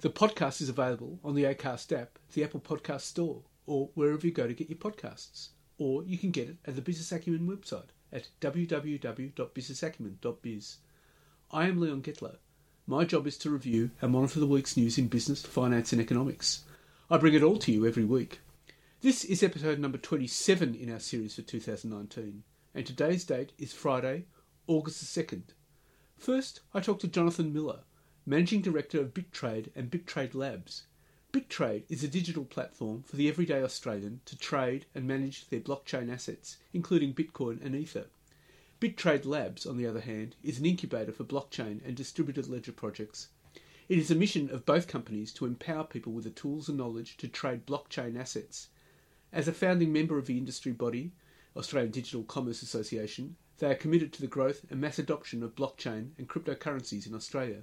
The podcast is available on the Acast app, the Apple Podcast Store, or wherever you go to get your podcasts. Or you can get it at the Business Acumen website at www.businessacumen.biz. I am Leon Gettler. My job is to review and monitor the week's news in business, finance, and economics. I bring it all to you every week. This is episode number 27 in our series for 2019, and today's date is Friday, August the 2nd. First, I talked to Jonathan Miller, Managing Director of BitTrade and BitTrade Labs. BitTrade is a digital platform for the everyday Australian to trade and manage their blockchain assets, including Bitcoin and Ether. BitTrade Labs, on the other hand, is an incubator for blockchain and distributed ledger projects. It is a mission of both companies to empower people with the tools and knowledge to trade blockchain assets. As a founding member of the industry body, Australian Digital Commerce Association, they are committed to the growth and mass adoption of blockchain and cryptocurrencies in Australia.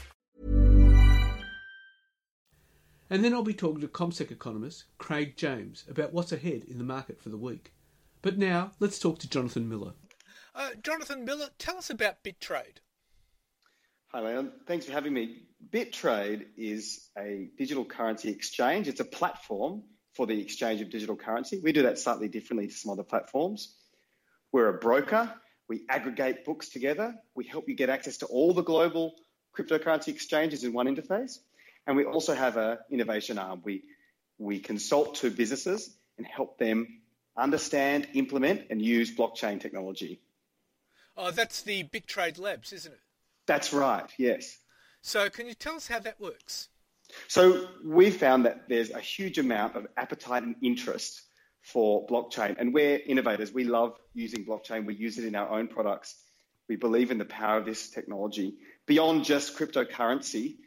And then I'll be talking to CommSec economist Craig James about what's ahead in the market for the week. But now, let's talk to Jonathan Miller. Uh, Jonathan Miller, tell us about BitTrade. Hi, Leon. Thanks for having me. BitTrade is a digital currency exchange. It's a platform for the exchange of digital currency. We do that slightly differently to some other platforms. We're a broker. We aggregate books together. We help you get access to all the global cryptocurrency exchanges in one interface. And we also have an innovation arm. We, we consult to businesses and help them understand, implement, and use blockchain technology. Oh, that's the BitTrade Labs, isn't it? That's right, yes. So, can you tell us how that works? So, we found that there's a huge amount of appetite and interest for blockchain, and we're innovators. We love using blockchain, we use it in our own products. We believe in the power of this technology beyond just cryptocurrency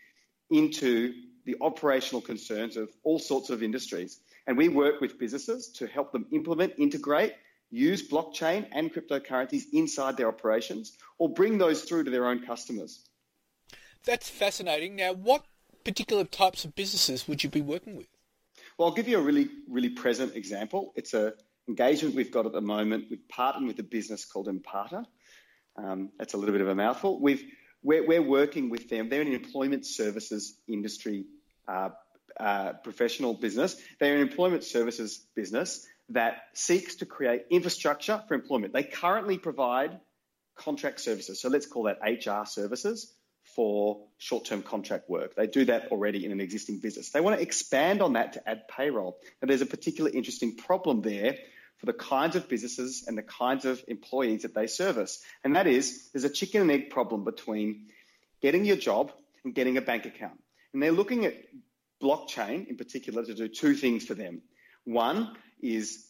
into the operational concerns of all sorts of industries. And we work with businesses to help them implement, integrate, use blockchain and cryptocurrencies inside their operations or bring those through to their own customers. That's fascinating. Now, what particular types of businesses would you be working with? Well, I'll give you a really, really present example. It's an engagement we've got at the moment. We've partnered with a business called Imparta. Um, that's a little bit of a mouthful. We've we're, we're working with them. They're an employment services industry uh, uh, professional business. They're an employment services business that seeks to create infrastructure for employment. They currently provide contract services. So let's call that HR services for short term contract work. They do that already in an existing business. They want to expand on that to add payroll. Now, there's a particular interesting problem there for the kinds of businesses and the kinds of employees that they service. And that is, there's a chicken and egg problem between getting your job and getting a bank account. And they're looking at blockchain in particular to do two things for them. One is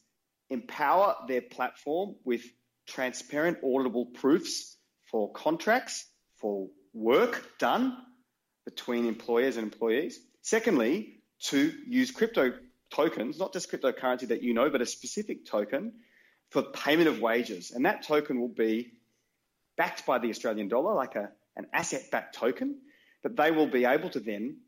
empower their platform with transparent, auditable proofs for contracts, for work done between employers and employees. Secondly, to use crypto tokens, not just cryptocurrency that you know, but a specific token for payment of wages. And that token will be backed by the Australian dollar, like a, an asset backed token, that they will be able to then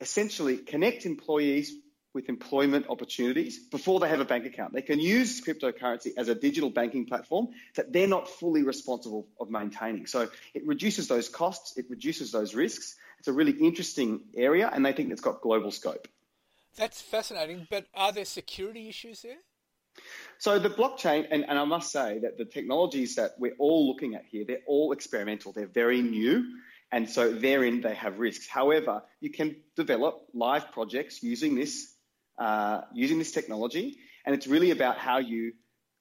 essentially connect employees with employment opportunities before they have a bank account. They can use cryptocurrency as a digital banking platform that they're not fully responsible of maintaining. So it reduces those costs, it reduces those risks. It's a really interesting area, and they think it's got global scope. That's fascinating, but are there security issues there? So the blockchain, and, and I must say that the technologies that we're all looking at here, they're all experimental. They're very new. And so therein they have risks. However, you can develop live projects using this uh, using this technology, and it's really about how you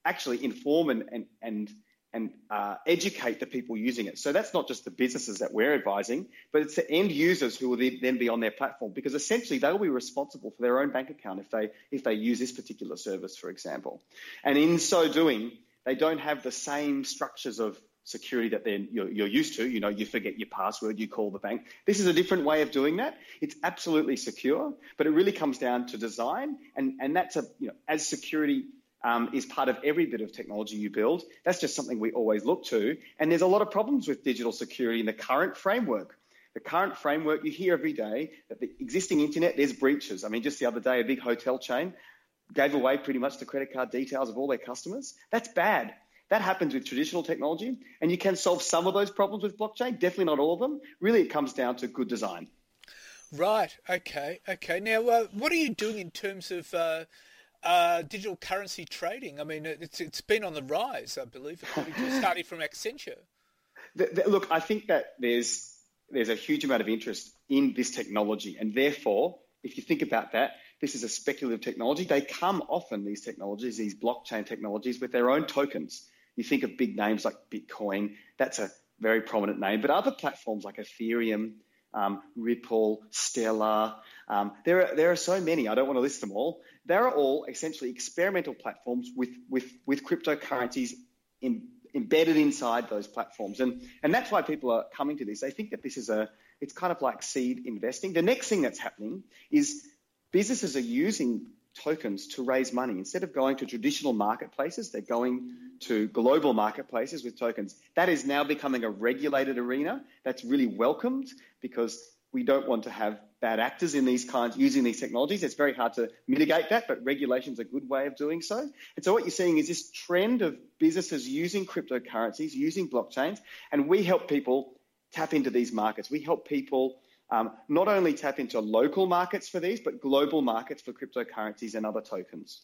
actually inform and and and and uh, educate the people using it. So that's not just the businesses that we're advising, but it's the end users who will then be on their platform because essentially they will be responsible for their own bank account if they if they use this particular service, for example. And in so doing, they don't have the same structures of security that then you're, you're, used to. You know, you forget your password, you call the bank. This is a different way of doing that. It's absolutely secure, but it really comes down to design, and and that's a you know as security. Um, is part of every bit of technology you build. That's just something we always look to. And there's a lot of problems with digital security in the current framework. The current framework, you hear every day that the existing internet, there's breaches. I mean, just the other day, a big hotel chain gave away pretty much the credit card details of all their customers. That's bad. That happens with traditional technology, and you can solve some of those problems with blockchain, definitely not all of them. Really, it comes down to good design. Right. Okay. Okay. Now, uh, what are you doing in terms of uh, uh, digital currency trading? I mean, it's it's been on the rise, I believe, starting from Accenture. The, the, look, I think that there's there's a huge amount of interest in this technology, and therefore, if you think about that, this is a speculative technology. They come often, these technologies, these blockchain technologies, with their own tokens. You think of big names like Bitcoin, that's a very prominent name, but other platforms like Ethereum, um, Ripple, Stellar, um, there, are, there are so many, I don't want to list them all. They're all essentially experimental platforms with, with, with cryptocurrencies in, embedded inside those platforms. And, and that's why people are coming to this. They think that this is a, it's kind of like seed investing. The next thing that's happening is businesses are using tokens to raise money. Instead of going to traditional marketplaces, they're going to global marketplaces with tokens. That is now becoming a regulated arena that's really welcomed because we don't want to have bad actors in these kinds using these technologies. It's very hard to mitigate that, but regulation's a good way of doing so. And so what you're seeing is this trend of businesses using cryptocurrencies, using blockchains, and we help people tap into these markets. We help people um, not only tap into local markets for these, but global markets for cryptocurrencies and other tokens.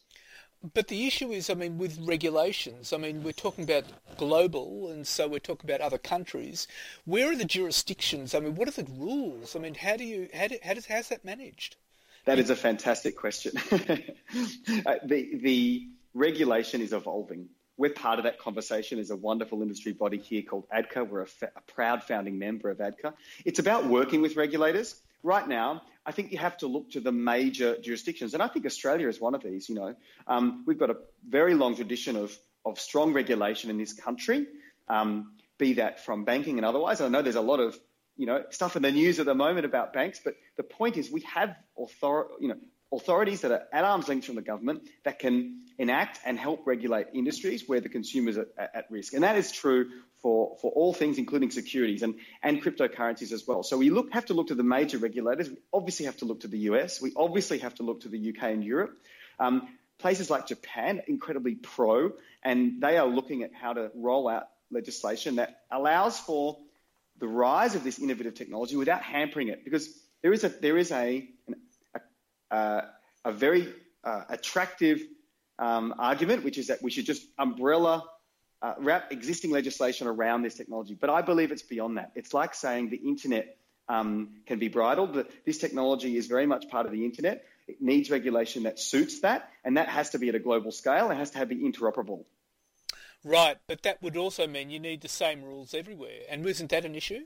But the issue is, I mean, with regulations, I mean, we're talking about global, and so we're talking about other countries. Where are the jurisdictions? I mean, what are the rules? I mean, how do you, how, do, how does, how's that managed? That is a fantastic question. uh, the, the regulation is evolving we're part of that conversation. There's a wonderful industry body here called ADCA. We're a, fa- a proud founding member of ADCA. It's about working with regulators. Right now, I think you have to look to the major jurisdictions, and I think Australia is one of these. You know, um, we've got a very long tradition of of strong regulation in this country, um, be that from banking and otherwise. I know there's a lot of you know stuff in the news at the moment about banks, but the point is we have author- you know authorities that are at arm's length from the government that can enact and help regulate industries where the consumers are at risk. And that is true for, for all things, including securities and, and cryptocurrencies as well. So we look, have to look to the major regulators. We obviously have to look to the US. We obviously have to look to the UK and Europe. Um, places like Japan, incredibly pro, and they are looking at how to roll out legislation that allows for the rise of this innovative technology without hampering it. Because there is a, there is a, an uh, a very uh, attractive um, argument, which is that we should just umbrella uh, wrap existing legislation around this technology. But I believe it's beyond that. It's like saying the internet um, can be bridled, but this technology is very much part of the internet. It needs regulation that suits that, and that has to be at a global scale. It has to have, be interoperable. Right, but that would also mean you need the same rules everywhere. And isn't that an issue?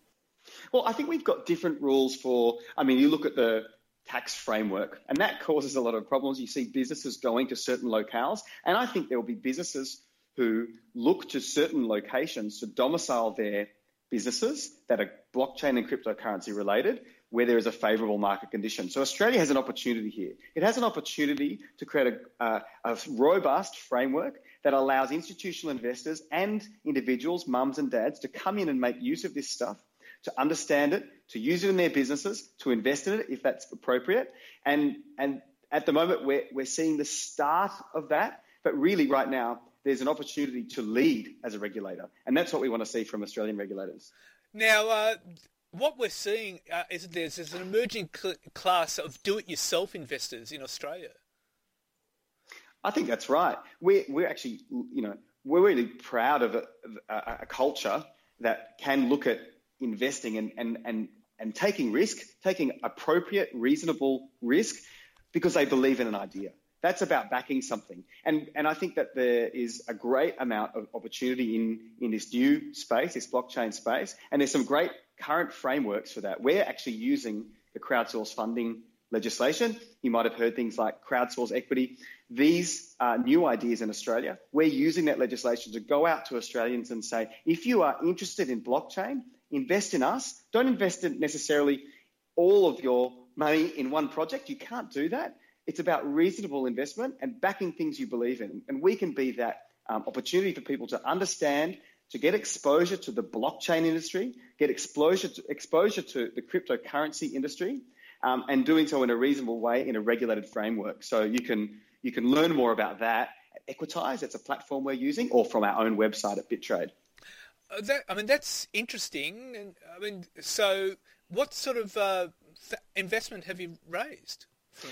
Well, I think we've got different rules for, I mean, you look at the tax framework, and that causes a lot of problems. You see businesses going to certain locales, and I think there will be businesses who look to certain locations to domicile their businesses that are blockchain and cryptocurrency related where there is a favourable market condition. So Australia has an opportunity here. It has an opportunity to create a, uh, a robust framework that allows institutional investors and individuals, mums and dads, to come in and make use of this stuff, to understand it, to use it in their businesses, to invest in it if that's appropriate. And, and at the moment, we're, we're seeing the start of that. But really, right now, there's an opportunity to lead as a regulator. And that's what we want to see from Australian regulators. Now, uh, what we're seeing uh, is there's, there's, an emerging cl- class of do-it-yourself investors in Australia. I think that's right. We're, we're actually, you know, we're really proud of a, a, a culture that can look at investing and, and, and, and taking risk, taking appropriate, reasonable risk because they believe in an idea. That's about backing something. And, and I think that there is a great amount of opportunity in, in this new space, this blockchain space. And there's some great current frameworks for that. We're actually using the crowdsource funding legislation. You might have heard things like crowdsource equity. These are new ideas in Australia. We're using that legislation to go out to Australians and say, if you are interested in blockchain, invest in us. Don't invest in necessarily all of your money in one project. You can't do that. It's about reasonable investment and backing things you believe in. And we can be that um, opportunity for people to understand, to get exposure to the blockchain industry, get exposure to, exposure to the cryptocurrency industry, um, and doing so in a reasonable way in a regulated framework. So you can you can learn more about that at Equitise. It's a platform we're using, or from our own website at BitTrade. Uh, that, I mean, that's interesting. And I mean, so what sort of uh, investment have you raised?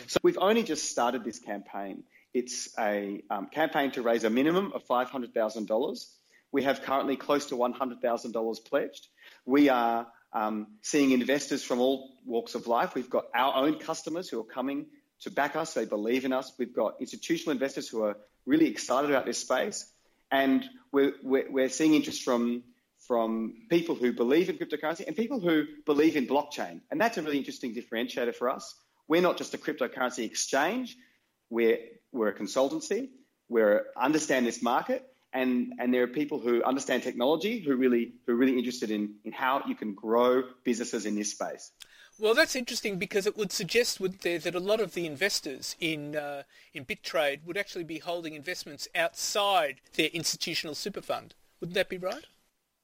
So we've only just started this campaign. It's a um, campaign to raise a minimum of $500,000. We have currently close to $100,000 pledged. We are um, seeing investors from all walks of life. We've got our own customers who are coming to back us. They believe in us. We've got institutional investors who are really excited about this space. And we're, we're, seeing interest from, from people who believe in cryptocurrency and people who believe in blockchain. And that's a really interesting differentiator for us. We're not just a cryptocurrency exchange. We're, we're a consultancy. We understand this market. And, and there are people who understand technology who really who are really interested in, in how you can grow businesses in this space. Well, that's interesting because it would suggest, would there, that a lot of the investors in uh, in BitTrade would actually be holding investments outside their institutional super fund. Wouldn't that be right?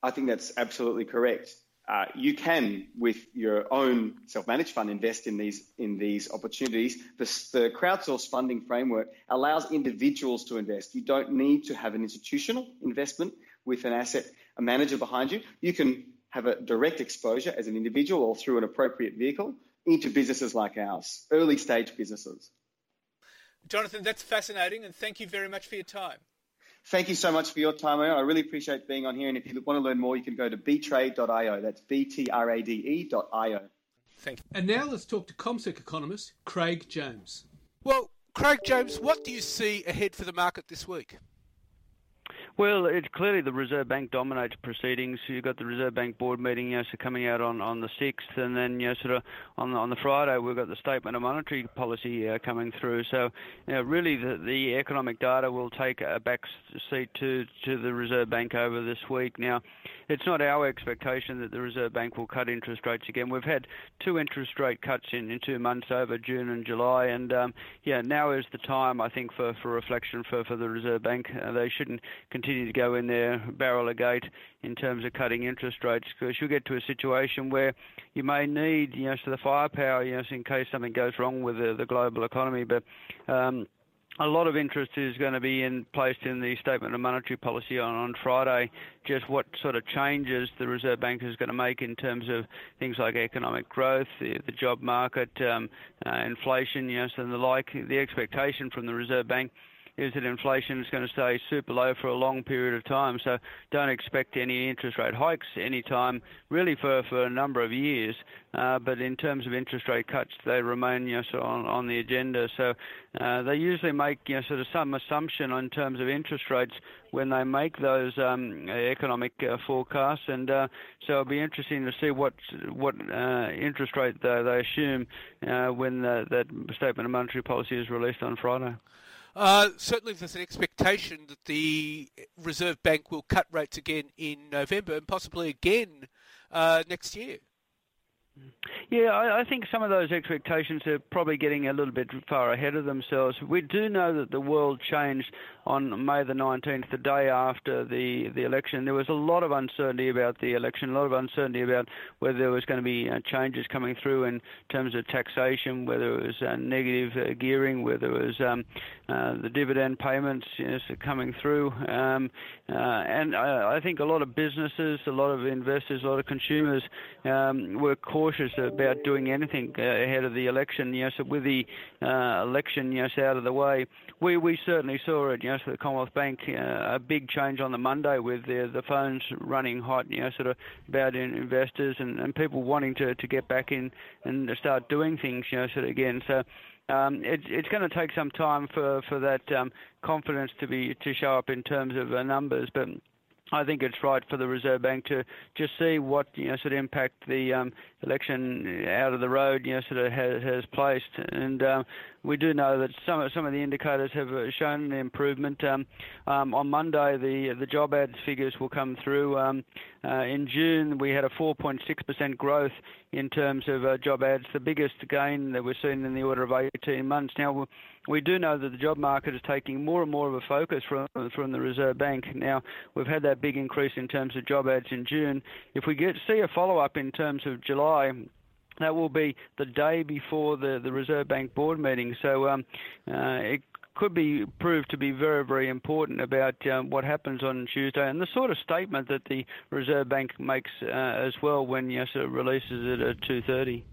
I think that's absolutely correct uh, you can, with your own self-managed fund, invest in these in these opportunities. The, the crowdsource funding framework allows individuals to invest. You don't need to have an institutional investment with an asset a manager behind you. You can have a direct exposure as an individual or through an appropriate vehicle into businesses like ours, early stage businesses. Jonathan, that's fascinating, and thank you very much for your time. Thank you so much for your time. I really appreciate being on here. And if you want to learn more, you can go to btrade.io. That's B-T-R-A-D-E.io. Thank you. And now let's talk to CommSec economist Craig James. Well, Craig James, what do you see ahead for the market this week? Well, it's clearly the Reserve Bank dominates proceedings. You've got the Reserve Bank board meeting, you know, so coming out on, on the sixth, and then you know, sort of on on the Friday we've got the statement of monetary policy uh, coming through. So, you know, really the, the economic data will take a back seat to to the Reserve Bank over this week. Now, it's not our expectation that the Reserve Bank will cut interest rates again. We've had two interest rate cuts in, in two months over June and July, and um, yeah, now is the time I think for, for reflection for, for the Reserve Bank. Uh, they shouldn't continue continue to go in there barrel a gate in terms of cutting interest rates because you'll get to a situation where you may need, you know, so the firepower, you know, in case something goes wrong with the, the global economy. But um, a lot of interest is going to be in placed in the statement of monetary policy on, on Friday. Just what sort of changes the Reserve Bank is going to make in terms of things like economic growth, the, the job market, um, uh, inflation, yes, and the like. The expectation from the Reserve Bank is that inflation is going to stay super low for a long period of time. So don't expect any interest rate hikes anytime, really for, for a number of years. Uh, but in terms of interest rate cuts, they remain you know, on, on the agenda. So uh, they usually make you know, sort of some assumption in terms of interest rates when they make those um, economic uh, forecasts, and uh, so it'll be interesting to see what what uh, interest rate they, they assume uh, when the, that statement of monetary policy is released on Friday. Uh, certainly, there's an expectation that the Reserve Bank will cut rates again in November and possibly again uh, next year. Yeah, I, I think some of those expectations are probably getting a little bit far ahead of themselves. We do know that the world changed on May the 19th, the day after the, the election. There was a lot of uncertainty about the election, a lot of uncertainty about whether there was going to be uh, changes coming through in terms of taxation, whether it was uh, negative uh, gearing, whether it was um, uh, the dividend payments you know, coming through. Um, uh, and I, I, think a lot of businesses, a lot of investors, a lot of consumers um, were cautious about doing anything uh, ahead of the election. Know, so with the election you know, out of the way, we, we certainly saw it. For the Commonwealth Bank, uh, a big change on the Monday with the, the phones running hot, you know, sort of about in investors and, and people wanting to, to get back in and start doing things, you know, sort of again. So um, it, it's going to take some time for, for that um, confidence to be to show up in terms of uh, numbers, but I think it's right for the Reserve Bank to just see what you know sort of impact the um, election out of the road you know sort of has, has placed, and um, we do know that some of, some of the indicators have uh, shown an improvement. Um, um, on Monday, the the job ads figures will come through. Um, uh, in June, we had a 4.6% growth in terms of uh, job ads, the biggest gain that we've seen in the order of 18 months. Now, we do know that the job market is taking more and more of a focus from from the Reserve Bank. Now, we've had that big increase in terms of job ads in June. If we get see a follow up in terms of July, that will be the day before the, the Reserve Bank board meeting. So um, uh, it could be proved to be very, very important about um, what happens on Tuesday and the sort of statement that the Reserve Bank makes uh, as well when yes, it releases it at 2:30.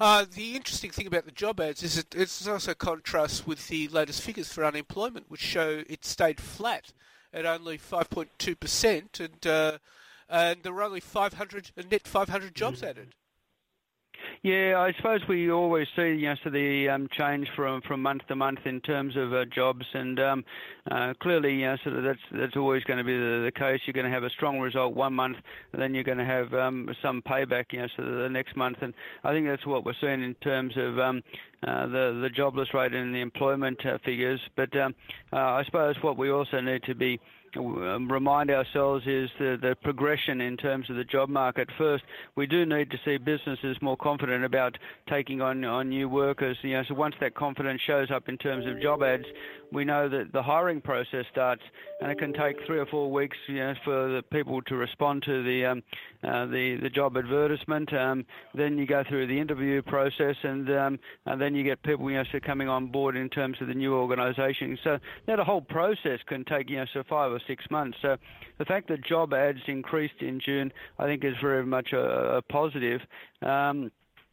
Uh, the interesting thing about the job ads is it it's also contrasts with the latest figures for unemployment, which show it stayed flat at only 5.2 percent, and uh, and there were only 500 a net 500 jobs mm. added. Yeah, I suppose we always see you know, so the um, change from, from month to month in terms of uh, jobs, and um, uh, clearly, you know, sort of that's that's always going to be the, the case. You're going to have a strong result one month, and then you're going to have um, some payback, you know, so the next month, and I think that's what we're seeing in terms of um, uh, the the jobless rate and the employment uh, figures. But um, uh, I suppose what we also need to be remind ourselves is the, the, progression in terms of the job market. First, we do need to see businesses more confident about taking on, on new workers. You know, so once that confidence shows up in terms of job ads, we know that the hiring process starts, and it can take three or four weeks, you know, for the people to respond to the um, uh, the the job advertisement. Um, then you go through the interview process, and, um, and then you get people, you know, so coming on board in terms of the new organisation. So that whole process can take, you know, so five or six months. So the fact that job ads increased in June, I think, is very much a, a positive. Um,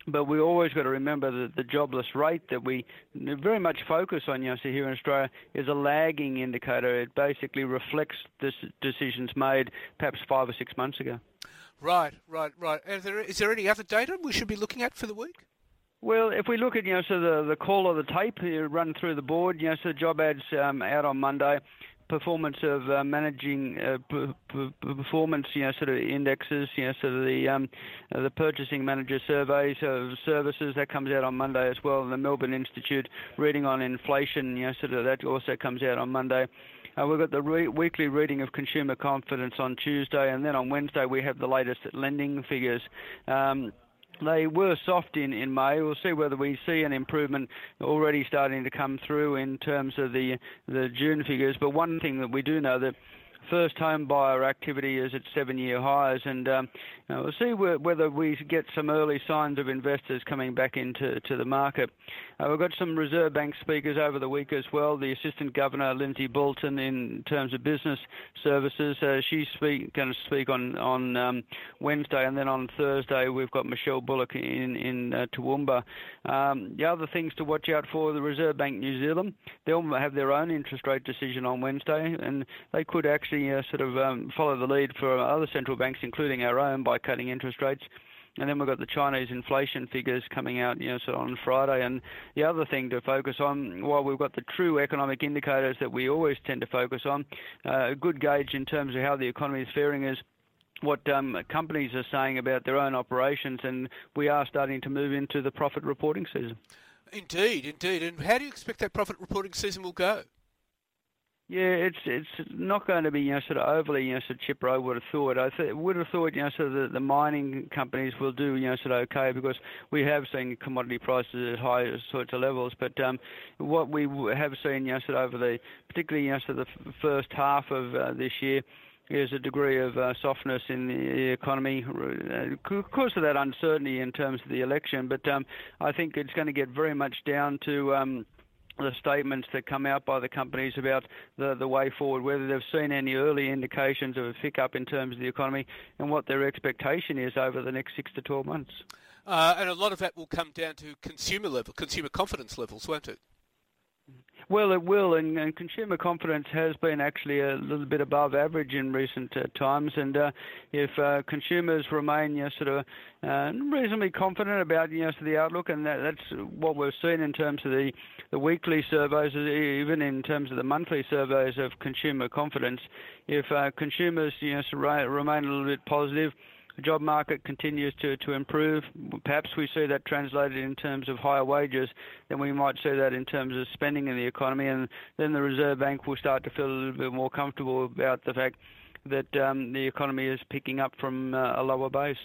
but we always got to remember that the jobless rate that we very much focus on, you know, so here in Australia, is a lagging indicator. It basically reflects the decisions made perhaps five or six months ago. Right, right, right. Is there, is there any other data we should be looking at for the week? Well, if we look at you know so the the call of the tape, you run through the board. You know, so job ads um, out on Monday performance of uh, managing uh, p- p- performance, you know, sort of indexes, you know, sort of the um, uh, the purchasing manager surveys of services that comes out on Monday as well. And the Melbourne Institute reading on inflation, you know, sort of that also comes out on Monday. Uh, we've got the re- weekly reading of consumer confidence on Tuesday, and then on Wednesday we have the latest lending figures. Um, they were soft in, in May. We'll see whether we see an improvement already starting to come through in terms of the the June figures. But one thing that we do know that first home buyer activity is at seven-year highs, and um, we'll see whether we get some early signs of investors coming back into to the market. Uh, we've got some Reserve Bank speakers over the week as well. The Assistant Governor Lindsay Boulton, in terms of business services, uh, she's going to speak on on um, Wednesday, and then on Thursday we've got Michelle Bullock in in uh, Toowoomba. Um, the other things to watch out for: the Reserve Bank New Zealand. They'll have their own interest rate decision on Wednesday, and they could actually uh, sort of um, follow the lead for other central banks, including our own, by cutting interest rates. And then we've got the Chinese inflation figures coming out, you know, sort of on Friday. And the other thing to focus on, while we've got the true economic indicators that we always tend to focus on, uh, a good gauge in terms of how the economy is faring is what um, companies are saying about their own operations, and we are starting to move into the profit reporting season. Indeed, indeed. And how do you expect that profit reporting season will go? Yeah, it's it's not going to be you know sort of overly you know sort of chipper. I would have thought. I th- would have thought you know sort of the, the mining companies will do you know sort of okay because we have seen commodity prices at high sorts of levels. But um, what we have seen you know sort of over the particularly you know sort of the first half of uh, this year is a degree of uh, softness in the economy because of that uncertainty in terms of the election. But um, I think it's going to get very much down to um, the statements that come out by the companies about the, the way forward, whether they've seen any early indications of a pick-up in terms of the economy and what their expectation is over the next six to 12 months. Uh, and a lot of that will come down to consumer level, consumer confidence levels, won't it? Well, it will, and, and, consumer confidence has been actually a little bit above average in recent uh, times. And uh, if uh, consumers remain, you know, sort of uh, reasonably confident about, you know, the outlook, and that, that's what we've seen in terms of the, the weekly surveys, even in terms of the monthly surveys of consumer confidence. If uh, consumers, you know, remain a little bit positive the job market continues to, to improve. Perhaps we see that translated in terms of higher wages, then we might see that in terms of spending in the economy, and then the Reserve Bank will start to feel a little bit more comfortable about the fact that um, the economy is picking up from uh, a lower base.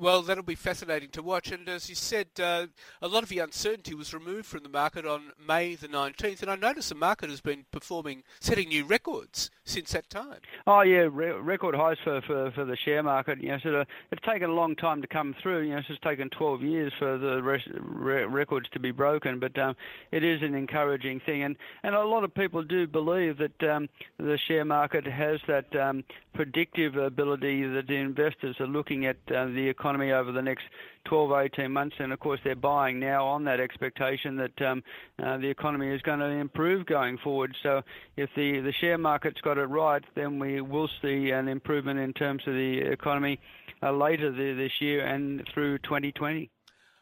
Well, that'll be fascinating to watch. And as you said, uh, a lot of the uncertainty was removed from the market on May the 19th. And I notice the market has been performing, setting new records since that time. Oh, yeah, re- record highs for, for, for the share market. You know, sort of, it's taken a long time to come through. You know, it's taken 12 years for the re- records to be broken. But um, it is an encouraging thing. And, and a lot of people do believe that um, the share market has that um, predictive ability that the investors are looking at uh, the economy over the next 12, 18 months, and of course they're buying now on that expectation that um, uh, the economy is going to improve going forward. So if the, the share market's got it right, then we will see an improvement in terms of the economy uh, later this year and through 2020.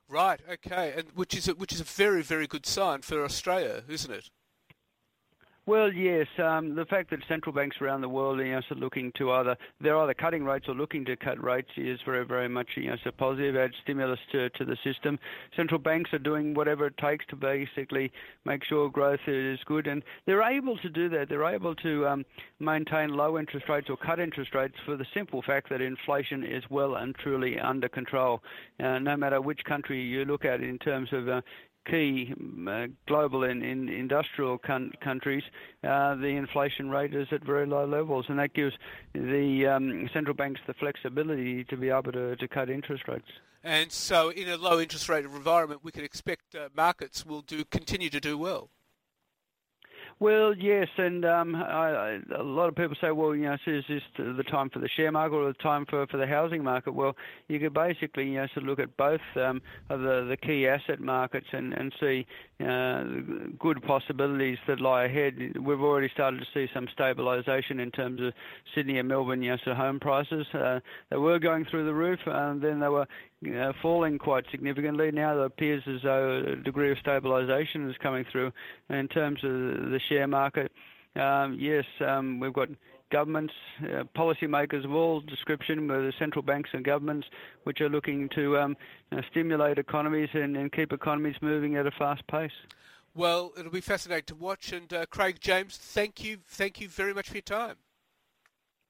Right. Okay. And which is a, which is a very very good sign for Australia, isn't it? Well, yes. Um, the fact that central banks around the world you know, are looking to either they're either cutting rates or looking to cut rates is very, very much you know, so positive. Add stimulus to, to the system. Central banks are doing whatever it takes to basically make sure growth is good, and they're able to do that. They're able to um, maintain low interest rates or cut interest rates for the simple fact that inflation is well and truly under control. Uh, no matter which country you look at in terms of uh, key uh, global and in, industrial con- countries, uh, the inflation rate is at very low levels, and that gives the um, central banks the flexibility to be able to, to cut interest rates. And so, in a low interest rate environment, we can expect uh, markets will do continue to do well. Well, yes, and um, lot of people say, well, you know, is this the time for the share market or the time for, for the housing market? Well, you could basically, you know, sort of look at both um, of the, the key asset markets and, and see uh, good possibilities that lie ahead. We've already started to see some stabilisation in terms of Sydney and Melbourne, you know, sort of home prices. Uh, they were going through the roof, and then they were know, falling quite significantly. Now it appears as though a degree of stabilisation is coming through. In terms of the share market, um, yes, um, we've got governments, uh, policymakers of all description, whether central banks and governments, which are looking to um, uh, stimulate economies and, and, keep economies moving at a fast pace. Well, it'll be fascinating to watch. And uh, Craig James, thank you, thank you very much for your time.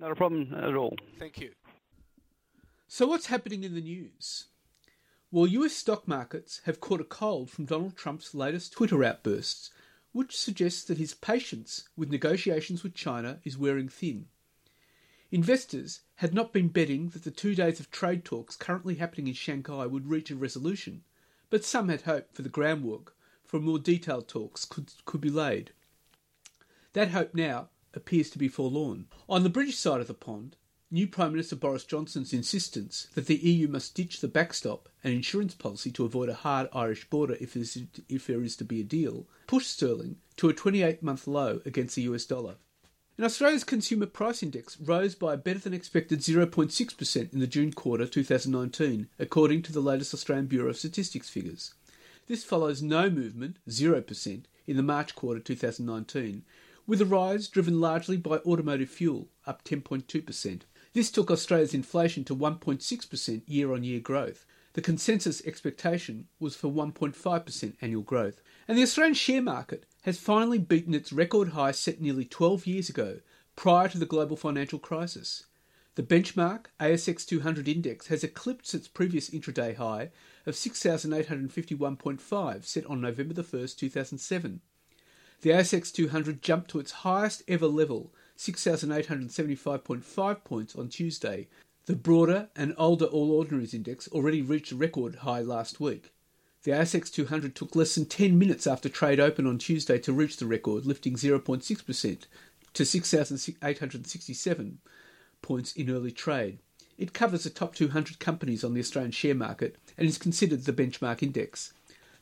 Not a problem at all. Thank you. So, what's happening in the news? Well, US stock markets have caught a cold from Donald Trump's latest Twitter outbursts, which suggests that his patience with negotiations with China is wearing thin. Investors had not been betting that the two days of trade talks currently happening in Shanghai would reach a resolution, but some had hoped for the groundwork for more detailed talks could, could be laid. That hope now appears to be forlorn. On the British side of the pond, new Prime Minister Boris Johnson's insistence that the EU must ditch the backstop and insurance policy to avoid a hard Irish border if, if there is to be a deal pushed sterling to a 28 month low against the US dollar. And Australia's Consumer Price Index rose by a better than expected 0.6% in the June quarter 2019, according to the latest Australian Bureau of Statistics figures. This follows no movement, 0%, in the March quarter 2019, with a rise driven largely by automotive fuel, up 10.2%. This took Australia's inflation to 1.6% year on year growth. The consensus expectation was for 1.5% annual growth. And the Australian share market has finally beaten its record high set nearly 12 years ago, prior to the global financial crisis. The benchmark ASX 200 index has eclipsed its previous intraday high of 6,851.5 set on November 1, 2007. The ASX 200 jumped to its highest ever level, 6,875.5 points on Tuesday. The broader and older All Ordinaries index already reached a record high last week. The ASX 200 took less than 10 minutes after trade opened on Tuesday to reach the record, lifting 0.6% to 6,867 points in early trade. It covers the top 200 companies on the Australian share market and is considered the benchmark index.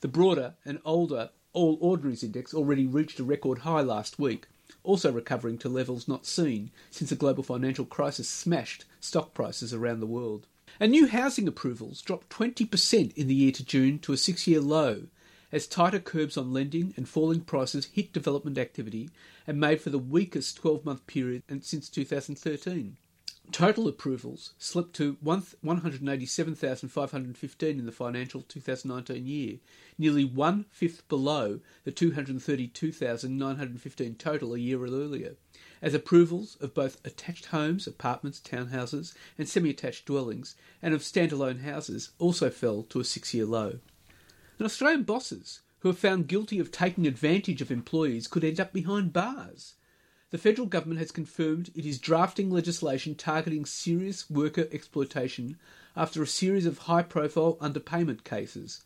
The broader and older All Ordinaries index already reached a record high last week, also recovering to levels not seen since the global financial crisis smashed stock prices around the world. And new housing approvals dropped 20% in the year to June to a six year low as tighter curbs on lending and falling prices hit development activity and made for the weakest 12 month period since 2013. Total approvals slipped to 187,515 in the financial 2019 year, nearly one fifth below the 232,915 total a year earlier, as approvals of both attached homes, apartments, townhouses, and semi attached dwellings, and of standalone houses also fell to a six year low. And Australian bosses who are found guilty of taking advantage of employees could end up behind bars the federal government has confirmed it is drafting legislation targeting serious worker exploitation after a series of high profile underpayment cases.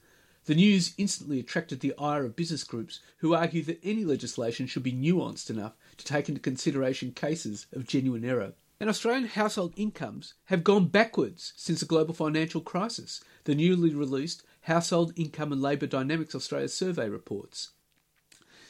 The news instantly attracted the ire of business groups who argue that any legislation should be nuanced enough to take into consideration cases of genuine error. And Australian household incomes have gone backwards since the global financial crisis, the newly released Household Income and Labour Dynamics Australia survey reports.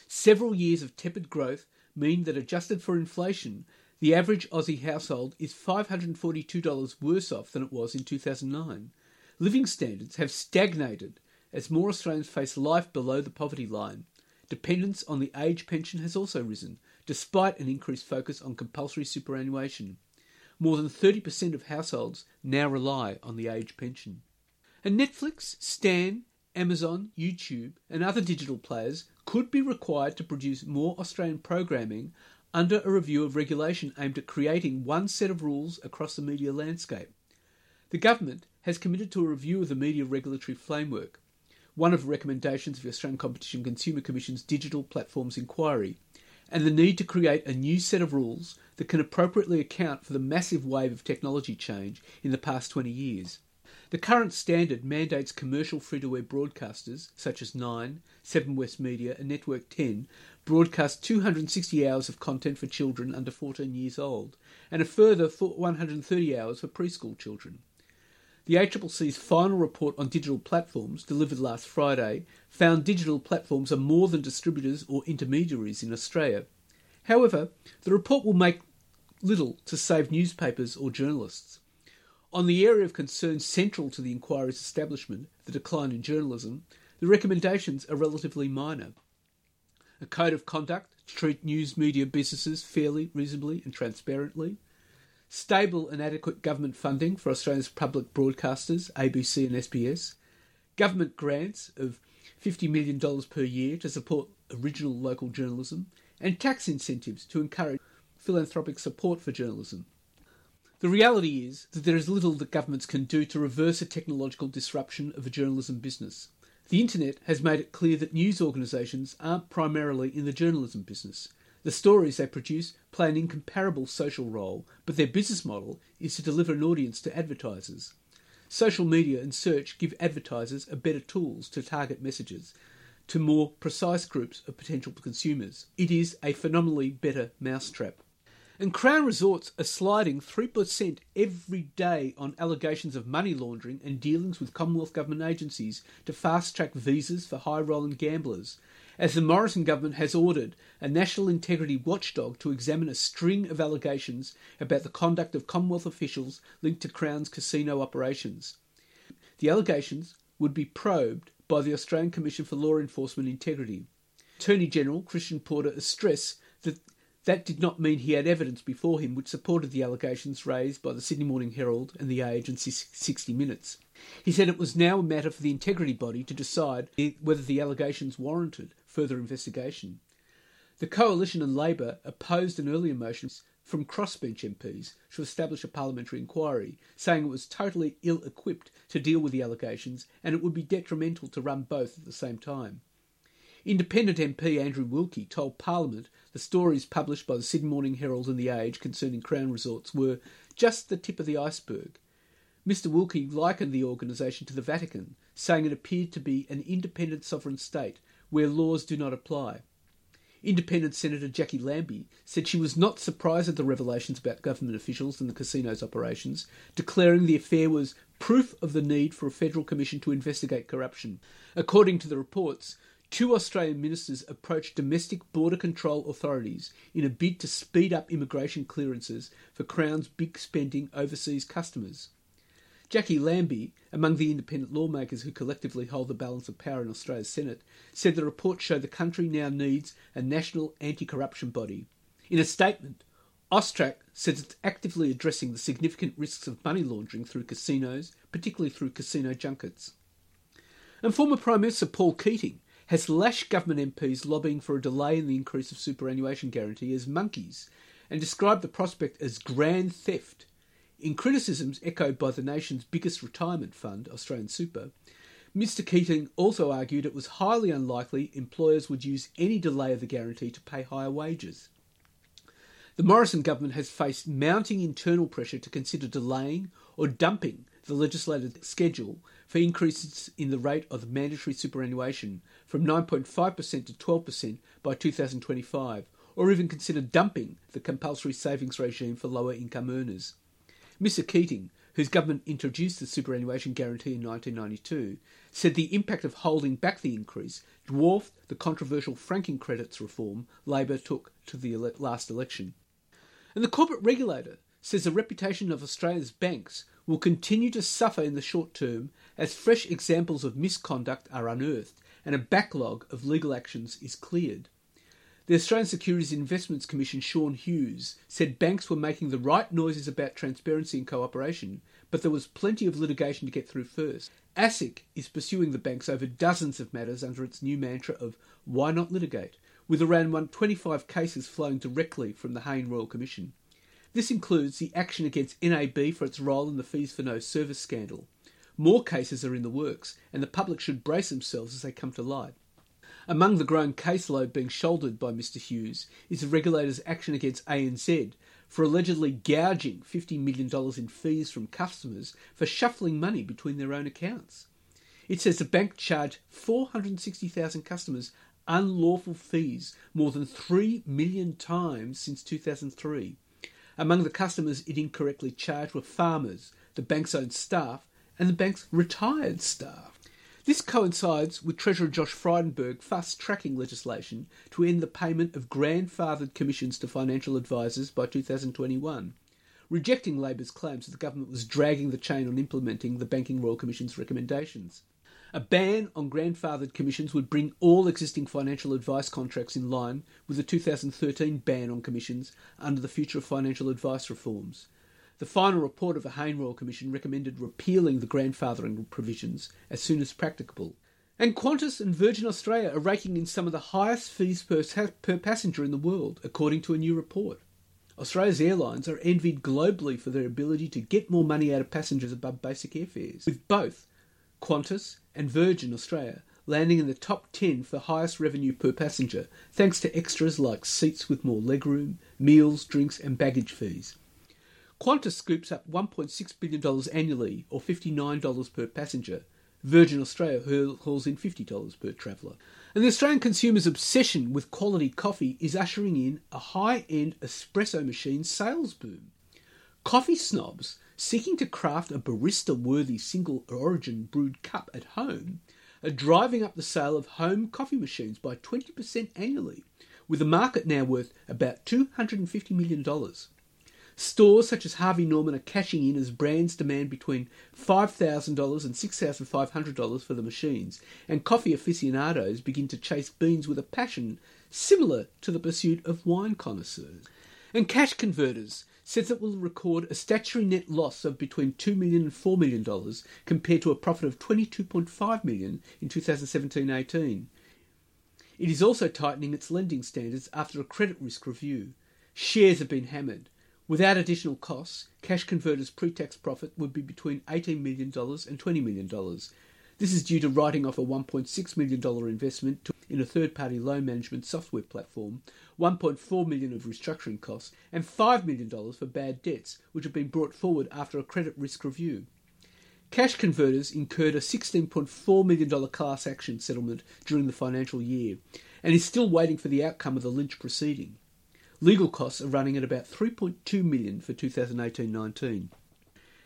Several years of tepid growth mean that adjusted for inflation, the average Aussie household is $542 worse off than it was in 2009. Living standards have stagnated as more Australians face life below the poverty line. Dependence on the age pension has also risen, despite an increased focus on compulsory superannuation. More than 30% of households now rely on the age pension. And Netflix, Stan, Amazon, YouTube, and other digital players could be required to produce more Australian programming under a review of regulation aimed at creating one set of rules across the media landscape. The government has committed to a review of the media regulatory framework, one of the recommendations of the Australian Competition Consumer Commission's Digital Platforms Inquiry, and the need to create a new set of rules that can appropriately account for the massive wave of technology change in the past 20 years. The current standard mandates commercial free to air broadcasters, such as Nine, Seven West Media, and Network 10, broadcast 260 hours of content for children under 14 years old, and a further 130 hours for preschool children. The ACCC's final report on digital platforms, delivered last Friday, found digital platforms are more than distributors or intermediaries in Australia. However, the report will make little to save newspapers or journalists. On the area of concern central to the inquiry's establishment, the decline in journalism, the recommendations are relatively minor. A code of conduct to treat news media businesses fairly, reasonably, and transparently. Stable and adequate government funding for Australia's public broadcasters, ABC and SBS. Government grants of $50 million per year to support original local journalism. And tax incentives to encourage philanthropic support for journalism. The reality is that there is little that governments can do to reverse a technological disruption of a journalism business. The internet has made it clear that news organisations aren't primarily in the journalism business. The stories they produce play an incomparable social role, but their business model is to deliver an audience to advertisers. Social media and search give advertisers a better tools to target messages to more precise groups of potential consumers. It is a phenomenally better mousetrap. And Crown Resorts are sliding 3% every day on allegations of money laundering and dealings with Commonwealth Government agencies to fast track visas for high rolling gamblers, as the Morrison government has ordered a national integrity watchdog to examine a string of allegations about the conduct of Commonwealth officials linked to Crown's casino operations. The allegations would be probed by the Australian Commission for Law Enforcement Integrity. Attorney General Christian Porter stressed that that did not mean he had evidence before him which supported the allegations raised by the Sydney Morning Herald and The Age and 60 Minutes. He said it was now a matter for the integrity body to decide whether the allegations warranted further investigation. The Coalition and Labor opposed an earlier motion from crossbench MPs to establish a parliamentary inquiry, saying it was totally ill equipped to deal with the allegations and it would be detrimental to run both at the same time. Independent MP Andrew Wilkie told Parliament the stories published by the Sydney Morning Herald and The Age concerning Crown Resorts were just the tip of the iceberg. Mr. Wilkie likened the organisation to the Vatican, saying it appeared to be an independent sovereign state where laws do not apply. Independent Senator Jacqui Lambie said she was not surprised at the revelations about government officials and the casino's operations, declaring the affair was proof of the need for a federal commission to investigate corruption. According to the reports, two Australian ministers approached domestic border control authorities in a bid to speed up immigration clearances for Crown's big spending overseas customers. Jacqui Lambie, among the independent lawmakers who collectively hold the balance of power in Australia's Senate, said the report showed the country now needs a national anti corruption body. In a statement, AUSTRAC says it's actively addressing the significant risks of money laundering through casinos, particularly through casino junkets. And former Prime Minister Paul Keating has lashed government MPs lobbying for a delay in the increase of superannuation guarantee as monkeys and described the prospect as grand theft in criticisms echoed by the nation's biggest retirement fund, Australian Super, Mr. Keating also argued it was highly unlikely employers would use any delay of the guarantee to pay higher wages. The Morrison government has faced mounting internal pressure to consider delaying or dumping the legislated schedule for increases in the rate of mandatory superannuation from 9.5% to 12% by 2025, or even consider dumping the compulsory savings regime for lower income earners. Mr. Keating, whose government introduced the superannuation guarantee in 1992, said the impact of holding back the increase dwarfed the controversial franking credits reform Labor took to the ele- last election. And the corporate regulator says the reputation of Australia's banks will continue to suffer in the short term as fresh examples of misconduct are unearthed and a backlog of legal actions is cleared. The Australian Securities Investments Commission Sean Hughes said banks were making the right noises about transparency and cooperation, but there was plenty of litigation to get through first. ASIC is pursuing the banks over dozens of matters under its new mantra of why not litigate, with around 125 cases flowing directly from the Hayne Royal Commission. This includes the action against NAB for its role in the Fees for No Service scandal. More cases are in the works, and the public should brace themselves as they come to light. Among the growing caseload being shouldered by Mr Hughes is the regulator's action against ANZ for allegedly gouging $50 million in fees from customers for shuffling money between their own accounts. It says the bank charged 460,000 customers unlawful fees more than 3 million times since 2003. Among the customers it incorrectly charged were farmers, the bank's own staff, and the bank's retired staff. This coincides with Treasurer Josh Frydenberg fast tracking legislation to end the payment of grandfathered commissions to financial advisers by 2021, rejecting Labor's claims that the government was dragging the chain on implementing the Banking Royal Commission's recommendations. A ban on grandfathered commissions would bring all existing financial advice contracts in line with the 2013 ban on commissions under the Future of Financial Advice reforms. The final report of the Hayne Royal Commission recommended repealing the grandfathering provisions as soon as practicable. And Qantas and Virgin Australia are raking in some of the highest fees per, per passenger in the world, according to a new report. Australia's airlines are envied globally for their ability to get more money out of passengers above basic airfares, with both Qantas and Virgin Australia landing in the top 10 for highest revenue per passenger, thanks to extras like seats with more legroom, meals, drinks, and baggage fees. Qantas scoops up $1.6 billion annually, or $59 per passenger. Virgin Australia hauls in $50 per traveller. And the Australian consumer's obsession with quality coffee is ushering in a high end espresso machine sales boom. Coffee snobs seeking to craft a barista worthy single origin brewed cup at home are driving up the sale of home coffee machines by 20% annually, with the market now worth about $250 million. Stores such as Harvey Norman are cashing in as brands demand between $5,000 and $6,500 for the machines, and coffee aficionados begin to chase beans with a passion similar to the pursuit of wine connoisseurs. And Cash Converters says it will record a statutory net loss of between $2 million and $4 million compared to a profit of $22.5 million in 2017-18. It is also tightening its lending standards after a credit risk review. Shares have been hammered. Without additional costs, Cash Converters' pre-tax profit would be between $18 million and $20 million. This is due to writing off a $1.6 million investment in a third-party loan management software platform, 1.4 million of restructuring costs, and $5 million for bad debts, which have been brought forward after a credit risk review. Cash Converters incurred a $16.4 million class action settlement during the financial year and is still waiting for the outcome of the Lynch proceeding. Legal costs are running at about 3.2 million for 2018-19.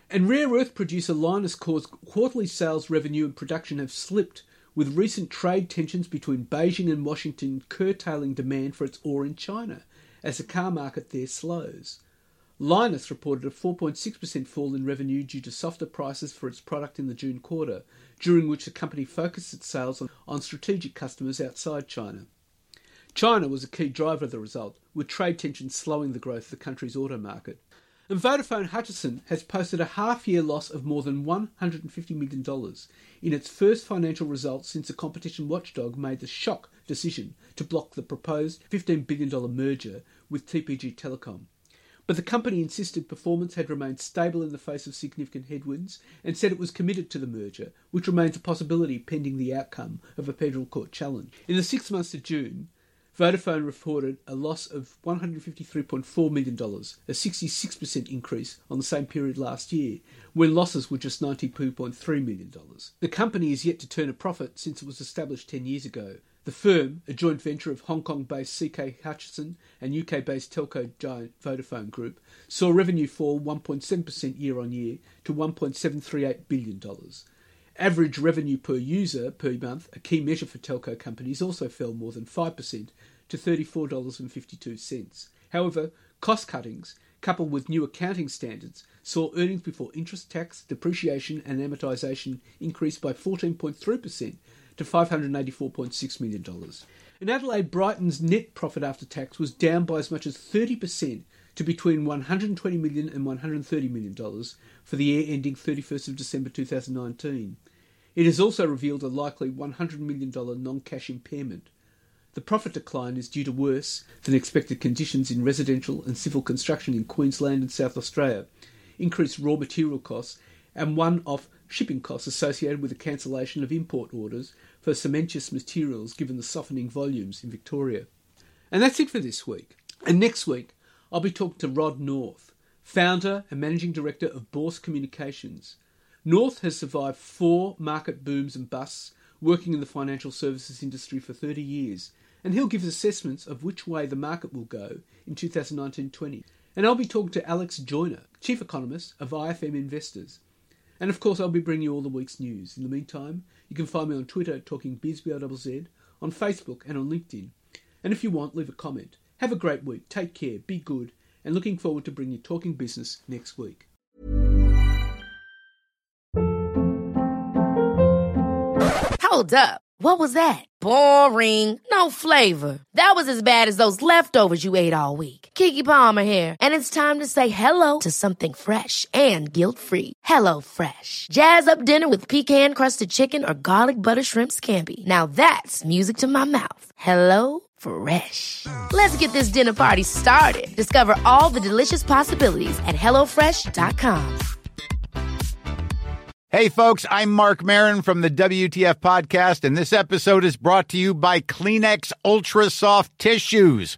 And rare earth producer Lynas Corp's quarterly sales revenue and production have slipped with recent trade tensions between Beijing and Washington curtailing demand for its ore in China as the car market there slows. Lynas reported a 4.6% fall in revenue due to softer prices for its product in the June quarter, during which the company focused its sales on strategic customers outside China. China was a key driver of the result, with trade tensions slowing the growth of the country's auto market. And Vodafone Hutchison has posted a half year loss of more than $150 million in its first financial results since the competition watchdog made the shock decision to block the proposed $15 billion merger with TPG Telecom. But the company insisted performance had remained stable in the face of significant headwinds and said it was committed to the merger, which remains a possibility pending the outcome of a federal court challenge. In the six months to June, Vodafone reported a loss of $153.4 million, a 66% increase on the same period last year, when losses were just $92.3 million. The company is yet to turn a profit since it was established 10 years ago. The firm, a joint venture of Hong Kong based CK Hutchison and UK based telco giant Vodafone Group, saw revenue fall 1.7% year on year to $1.738 billion. Average revenue per user per month, a key measure for telco companies, also fell more than 5% to $34.52. However, cost cuttings, coupled with new accounting standards, saw earnings before interest, tax, depreciation, and amortization increase by 14.3% to $584.6 million. In Adelaide Brighton's net profit after tax was down by as much as 30% to between $120 million and $130 million for the year ending 31st of December 2019. It has also revealed a likely $100 million non-cash impairment. The profit decline is due to worse than expected conditions in residential and civil construction in Queensland and South Australia, increased raw material costs, and one-off shipping costs associated with the cancellation of import orders for cementitious materials given the softening volumes in Victoria. And that's it for this week. And next week, I'll be talking to Rod North, founder and managing director of Bourse Communications. North has survived four market booms and busts, working in the financial services industry for 30 years, and he'll give assessments of which way the market will go in 2019 20. And I'll be talking to Alex Joyner, Chief Economist of IFM Investors. And of course, I'll be bringing you all the week's news. In the meantime, you can find me on Twitter talking BizBRZZ, on Facebook, and on LinkedIn. And if you want, leave a comment. Have a great week. Take care. Be good. And looking forward to bringing you Talking Business next week. Hold up. What was that? Boring. No flavor. That was as bad as those leftovers you ate all week. Keke Palmer here, and it's time to say hello to something fresh and guilt-free. Hello Fresh. Jazz up dinner with pecan-crusted chicken or garlic butter shrimp scampi. Now that's music to my mouth. Hello Fresh. Let's get this dinner party started. Discover all the delicious possibilities at hellofresh.com. Hey, folks, I'm Marc Maron from the WTF Podcast, and this episode is brought to you by Kleenex Ultra Soft Tissues,